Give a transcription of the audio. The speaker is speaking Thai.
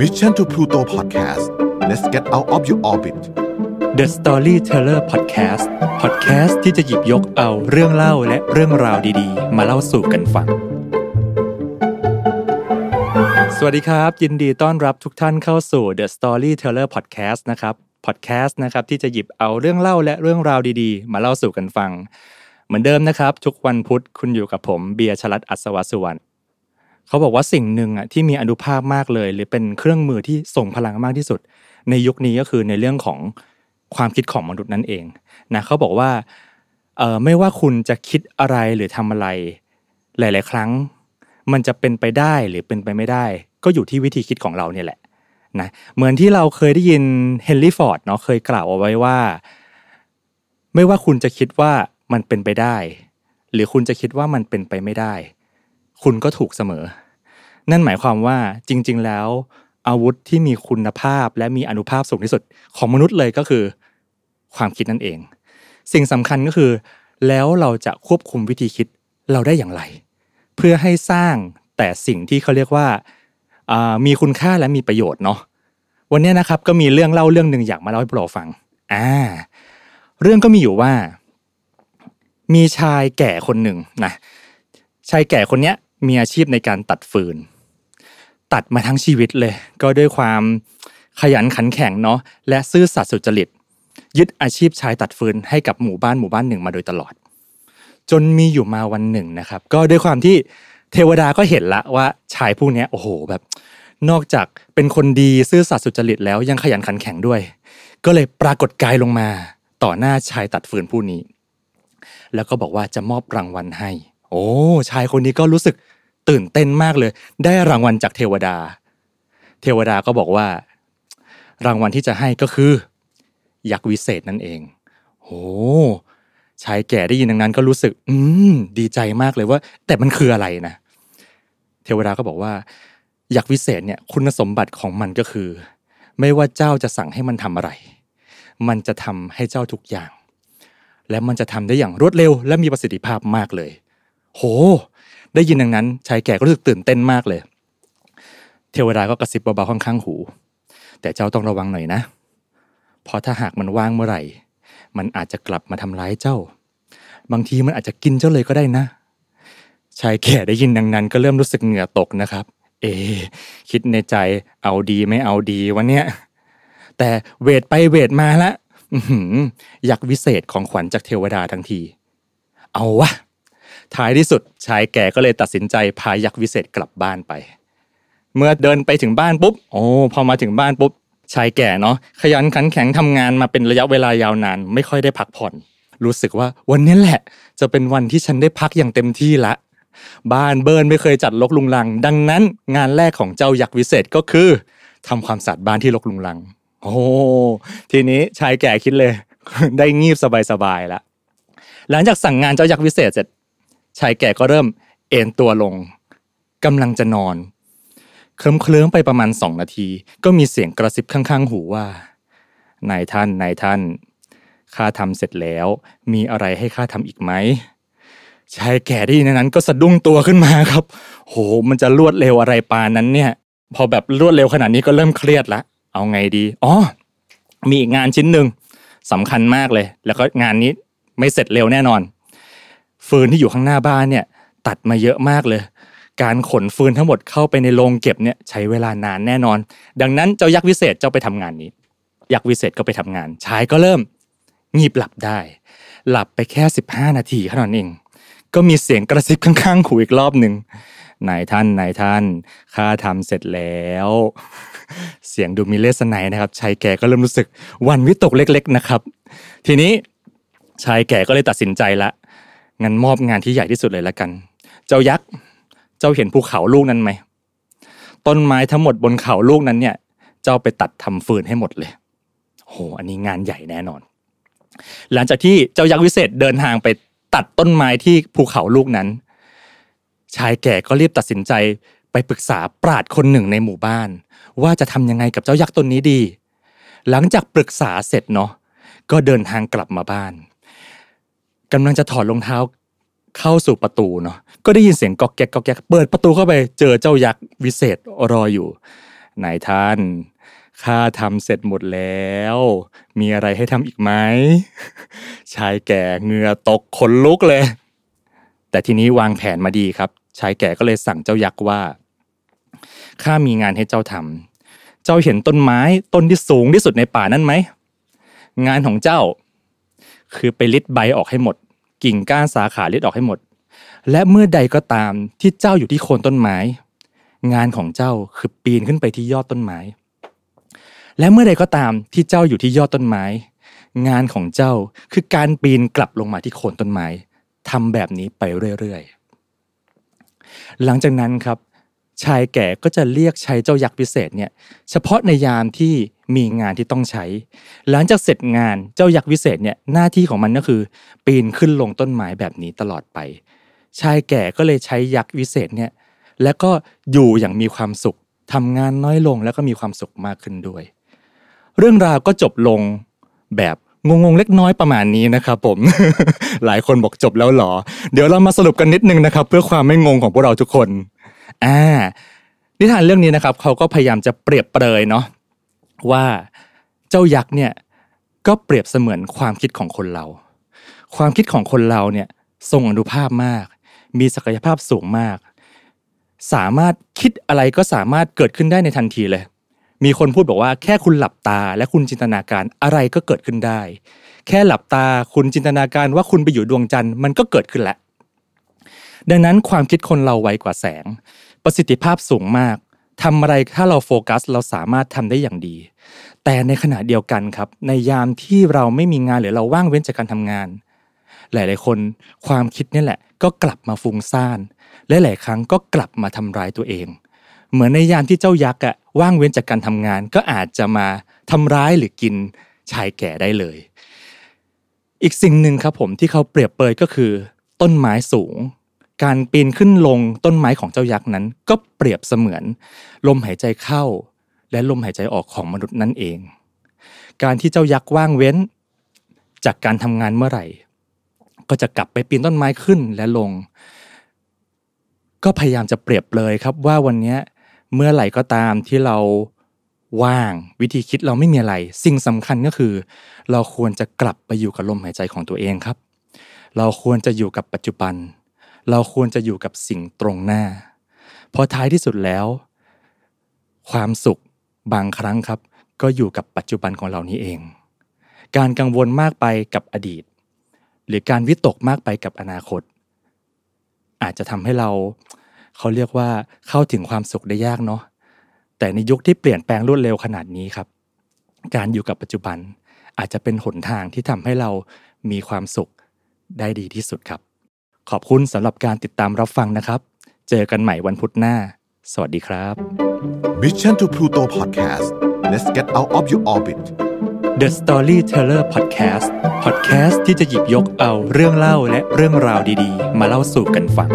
Mission to Pluto Podcast let's get out of your orbit The Storyteller Podcast Podcast ที่จะหยิบยกเอาเรื่องเล่าและเรื่องราวดีๆ มาเล่าสู่กันฟัง สวัสดีครับ ยินดีต้อนรับทุกท่านเข้าสู่ The Storyteller Podcast นะครับ Podcast นะครับที่จะหยิบเอาเรื่องเล่าและเรื่องราวดีๆ มาเล่าสู่กันฟัง เหมือนเดิมนะครับ ทุกวันพุธคุณอยู่กับผมเบียร์ชลัดอัศวสุวรรณ เขาบอกว่าสิ่งหนึ่งอะที่มีอนุภาพมากเลย หรือเป็นเครื่องมือที่ส่งพลังมากที่สุด ในยุคนี้ก็คือในเรื่องของความคิดของมนุษย์นั่นเองนะเขาบอกว่าเออไม่ว่าคุณจะคิดอะไรหรือทำอะไร หลาย ๆ ครั้ง มันจะเป็นไปได้หรือเป็นไปไม่ได้ ก็อยู่ที่วิธีคิดของเราเนี่ยแหละนะเหมือนที่เราเคยได้ยินเฮนรี่ฟอร์ดเนาะเคยกล่าวเอาไว้ว่า ไม่ว่าคุณจะคิดว่ามันเป็นไปได้ หรือคุณจะคิดว่ามันเป็นไปไม่ได้ คุณก็ถูกเสมอ นั่นหมายความว่าจริง ๆ แล้ว อาวุธที่มีคุณภาพและมีอนุภาพสูงที่สุดของมนุษย์เลยก็คือ ความคิดนั่นเอง สิ่งสำคัญก็คือ แล้วเราจะควบคุมวิธีคิดเราได้อย่างไร เพื่อให้สร้างแต่สิ่งที่เขาเรียกว่ามีคุณค่าและมีประโยชน์เนาะวันนี้นะครับก็มีเรื่องเล่าเรื่องหนึ่งอยากมาเล่าให้พวกเราฟังอ่าเรื่องก็มีอยู่ว่า มีชายแก่คนหนึ่งนะชายแก่คนเนี้ย มีอาชีพในการตัดฟืน ตัดมาทั้งชีวิตเลย ก็ด้วยความขยันขันแข็งเนาะและซื่อสัตย์สุจริต ยึดอาชีพชายตัดฟืนให้กับหมู่บ้านหมู่บ้านหนึ่งมาโดยตลอด จนมีอยู่มาวันหนึ่งนะครับ ก็ด้วยความที่เทวดาก็เห็นละว่าชายผู้นี้โอ้โหแบบ นอกจากเป็นคนดีซื่อสัตย์สุจริตแล้วยังขยันขันแข็งด้วย ก็เลยปรากฏกายลงมา ต่อหน้าชายตัดฟืนผู้นี้ แล้วก็บอกว่าจะมอบรางวัลให้ โอ้ชายคนนี้ก็รู้สึกตื่นเต้นมากเลย ได้รางวัลจากเทวดา เทวดาก็บอกว่า รางวัลที่จะให้ก็คือ ยักษ์วิเศษนั่นเองโอ้ชายแก่ได้ยินดังนั้นก็รู้สึก อืมดีใจมากเลยว่า แต่มันคืออะไรนะ เทวดาก็บอกว่า ยักษ์วิเศษเนี่ย คุณสมบัติของมันก็คือ ไม่ว่าเจ้าจะสั่งให้มันทำอะไร มันจะทำให้เจ้าทุกอย่าง และมันจะทำได้อย่างรวดเร็ว และมีประสิทธิภาพมากเลย โห ได้ยินดังนั้นชายแก่ก็รู้สึกตื่นเต้นมากเลย เทวดาก็กระซิบเบาๆข้างๆหู แต่เจ้าต้องระวังหน่อยนะ เพราะถ้าหากมันว่างเมื่อไหร่ มันอาจจะกลับมาทำร้ายเจ้า บางทีมันอาจจะกินเจ้าเลยก็ได้นะ ชายแก่ได้ยินดังนั้น ก็เริ่มรู้สึกเหงื่อตกนะครับ เอ คิดในใจเอาดีไม่เอาดีวันเนี้ยแต่เวทไปเวทมาละอยากวิเศษของขวัญจากเทวดาทั้งที เอาวะ ท้ายที่สุดชายแก่ก็เลยตัดสินใจพายักษ์วิเศษกลับบ้านไป เมื่อเดินไปถึงบ้านปุ๊บโอ้พอมาถึงบ้านปุ๊บชายแก่เนาะขยันขันแข็งทำงานมาเป็นระยะเวลายาวนาน ไม่ค่อยได้พักผ่อน รู้สึกว่าวันนี้แหละ จะเป็นวันที่ฉันได้พักอย่างเต็มที่ละ บ้านเบิร์นไม่เคยจัดลกลุงลัง ดังนั้น งานแรกของเจ้ายักษ์วิเศษก็คือทำความสะอาดบ้านที่ลกลุงลัง โอ้ทีนี้ชายแก่คิดเลย ได้งีบสบายๆแล้วหลังจากสั่งงานเจ้ายักษ์วิเศษเสร็จ ชายแก่ก็เริ่มเอนตัวลงกำลังจะนอน เคลิ้มเคลิ้มไปประมาณสองนาที ก็มีเสียงกระซิบข้างๆ หูว่านายท่านนายท่านข้าทำเสร็จแล้ว มีอะไรให้ข้าทำอีกไหมชายแก่ที่ในนั้นก็สะดุ้งตัวขึ้นมาครับ โห มันจะรวดเร็วอะไรปานนั้นเนี่ย พอแบบรวดเร็วขนาดนี้ก็เริ่มเครียดละ เอาไงดี อ๋อ มีอีกงานชิ้นหนึ่งสำคัญมากเลย แล้วก็งานนี้ไม่เสร็จเร็วแน่นอน ฟืนที่อยู่ข้างหน้าบ้านเนี่ย ตัดมาเยอะมากเลย การขนฟืนทั้งหมดเข้าไปในโรงเก็บเนี่ยใช้เวลานานแน่นอน ดังนั้นเจ้ายักษ์วิเศษเจ้าไปทำงานนี้ ยักษ์วิเศษก็ไปทำงานชายก็เริ่มงีบหลับได้ หลับไปแค่สิบห้านาทีเท่านั้นเอง ก็มีเสียงกระซิบข้างๆหูอีกรอบหนึ่งนายท่านนายท่านข้าทำเสร็จแล้ว เสียงดูมีเลสไนนะครับชายแก่ก็เริ่มรู้สึกวันวิตกเล็ก ๆนะครับ ทีนี้ชายแก่ก็เลยตัดสินใจละ งั้นมอบงานที่ใหญ่ที่สุดเลยละกัน เจ้ายักษ์ เจ้าเห็นภูเขาลูกนั้นไหม ต้นไม้ทั้งหมดบนเขาลูกนั้นเนี่ย เจ้าไปตัดทำฟืนให้หมดเลย โห อันนี้งานใหญ่แน่นอน หลังจากที่เจ้ายักษ์วิเศษเดินทางไปตัดต้นไม้ที่ภูเขาลูกนั้น ชายแก่ก็รีบตัดสินใจไปปรึกษาปราดคนหนึ่งในหมู่บ้าน ว่าจะทำยังไงกับเจ้ายักษ์ตนนี้ดี หลังจากปรึกษาเสร็จเนาะก็เดินทางกลับมาบ้าน กำลังจะถอดรองเท้าเข้าสู่ประตูเนาะก็ได้ยินเสียงก๊อกแก๊กก๊อกแก๊กเปิดประตูเข้าไปเจอเจ้ายักษ์วิเศษรออยู่นายท่านข้าทำเสร็จหมดแล้ว มีอะไรให้ทำอีกไหมชายแก่เหงื่อตกขนลุกเลย แต่ทีนี้วางแผนมาดีครับ ชายแก่ก็เลยสั่งเจ้ายักษ์ว่าข้ามีงานให้เจ้าทำเจ้าเห็นต้นไม้ต้นที่สูงที่สุดในป่านั่นไหมงานของเจ้า คือไปลิดใบออกให้หมด กิ่งก้านสาขาลิดออกให้หมด และเมื่อใดก็ตามที่เจ้าอยู่ที่โคนต้นไม้ งานของเจ้าคือปีนขึ้นไปที่ยอดต้นไม้ และเมื่อใดก็ตามที่เจ้าอยู่ที่ยอดต้นไม้ งานของเจ้าคือการปีนกลับลงมาที่โคนต้นไม้ทำแบบนี้ไปเรื่อยๆหลังจากนั้นครับ ชายแก่ก็จะเรียกใช้เจ้ายักษ์พิเศษเนี่ยเฉพาะในยามที่มีงานที่ต้องใช้ หลังจากเสร็จงานเจ้ายักษ์วิเศษเนี่ยหน้าที่ของมันก็คือ ปีนขึ้นลงต้นไม้แบบนี้ตลอดไป ชายแก่ก็เลยใช้ยักษ์วิเศษเนี่ยและก็อยู่อย่างมีความสุขทำงานน้อยลงแล้วก็มีความสุขมากขึ้นด้วย เรื่องราวก็จบลงแบบงงๆเล็กน้อยประมาณนี้นะครับผม หลายคนบอกจบแล้วหรอ เดี๋ยวเรามาสรุปกันนิดนึงนะครับ เพื่อความไม่งงของพวกเราทุกคน อ่านิทานเรื่องนี้นะครับเขาก็พยายามจะเปรียบเปรยเนาะว่าเจ้ายักษ์เนี่ยก็เปรียบเสมือนความคิดของคนเรา ความคิดของคนเราเนี่ยทรงอนุภาพมาก มีศักยภาพสูงมาก สามารถคิดอะไรก็สามารถเกิดขึ้นได้ในทันทีเลย มีคนพูดบอกว่าแค่คุณหลับตาและคุณจินตนาการอะไรก็เกิดขึ้นได้ แค่หลับตาคุณจินตนาการว่าคุณไปอยู่ดวงจันทร์มันก็เกิดขึ้นแล้ว ดังนั้นความคิดคนเราไวกว่าแสง ประสิทธิภาพสูงมากทำอะไรถ้าเราโฟกัสเราสามารถทำได้อย่างดี แต่ในขณะเดียวกันครับ ในยามที่เราไม่มีงานหรือเราว่างเว้นจากการทำงาน หลาย ๆ คนความคิดนี่แหละ ก็กลับมาฟุ้งซ่านและหลายครั้งก็กลับมาทำร้ายตัวเอง เหมือนในยามที่เจ้ายักษ์อะว่างเว้นจากการทำงาน ก็อาจจะมาทำร้ายหรือกินชายแก่ได้เลย อีกสิ่งหนึ่งครับผมที่เขาเปรียบเปยก็คือ ต้นไม้สูง การปีนขึ้นลงต้นไม้ของเจ้ายักษ์นั้น ก็เปรียบเสมือน ลมหายใจเข้า และลมหายใจออกของมนุษย์นั่นเอง การที่เจ้ายักษ์ว่างเว้น จากการทำงานเมื่อไหร่ ก็จะกลับไปปีนต้นไม้ขึ้นและลง ก็พยายามจะเปรียบเลยครับว่าวันนี้เมื่อไหร่ก็ตามที่เราว่างวิธีคิดเราไม่มีอะไร สิ่งสำคัญก็คือ เราควรจะกลับไปอยู่กับลมหายใจของตัวเองครับ เราควรจะอยู่กับปัจจุบัน เราควรจะอยู่กับสิ่งตรงหน้า เพราะท้ายที่สุดแล้ว ความสุขบางครั้งครับ ก็อยู่กับปัจจุบันของเรานี้เอง การกังวลมากไปกับอดีต หรือการวิตกมากไปกับอนาคต อาจจะทำให้เราเขาเรียกว่าเข้าถึงความสุขได้ยากเนาะแต่ในยุคที่เปลี่ยนแปลงรวดเร็วขนาดนี้ครับ การอยู่กับปัจจุบันอาจจะเป็นหนทางที่ทำให้เรามีความสุขได้ดีที่สุดครับ ขอบคุณสำหรับการติดตามรับฟังนะครับ เจอกันใหม่วันพุธหน้า สวัสดีครับ Mission to Pluto Podcast let's get out of your orbit The Storyteller Podcast Podcast ที่จะหยิบยกเอาเรื่องเล่าและเรื่องราวดีๆ มาเล่าสู่กันฟัง